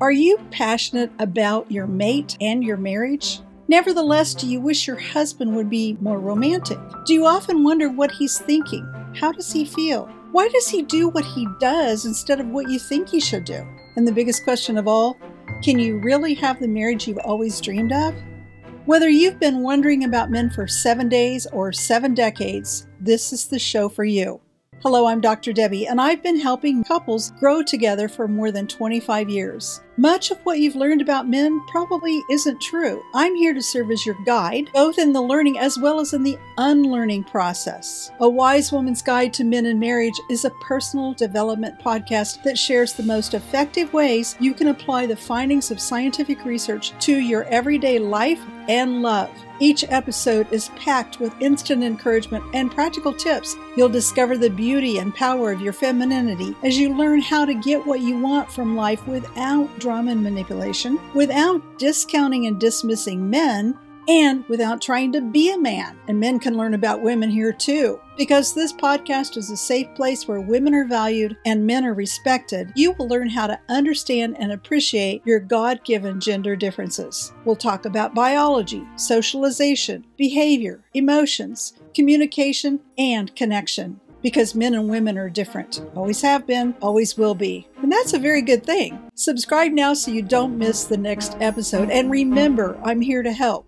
Are you passionate about your mate and your marriage? Nevertheless, do you wish your husband would be more romantic? Do you often wonder what he's thinking? How does he feel? Why does he do what he does instead of what you think he should do? And the biggest question of all can you really have the marriage you've always dreamed of? Whether you've been wondering about men for seven days or seven decades, this is the show for you. Hello, I'm Dr. Debbie, and I've been helping couples grow together for more than 25 years. Much of what you've learned about men probably isn't true. I'm here to serve as your guide, both in the learning as well as in the unlearning process. A Wise Woman's Guide to Men and Marriage is a personal development podcast that shares the most effective ways you can apply the findings of scientific research to your everyday life and love. Each episode is packed with instant encouragement and practical tips. You'll discover the beauty and power of your femininity as you learn how to get what you want from life without drama and manipulation, without discounting and dismissing men, and without trying to be a man. And men can learn about women here too. Because this podcast is a safe place where women are valued and men are respected, you will learn how to understand and appreciate your God given gender differences. We'll talk about biology, socialization, behavior, emotions, communication, and connection because men and women are different. Always have been, always will be. And that's a very good thing. Subscribe now so you don't miss the next episode. And remember, I'm here to help.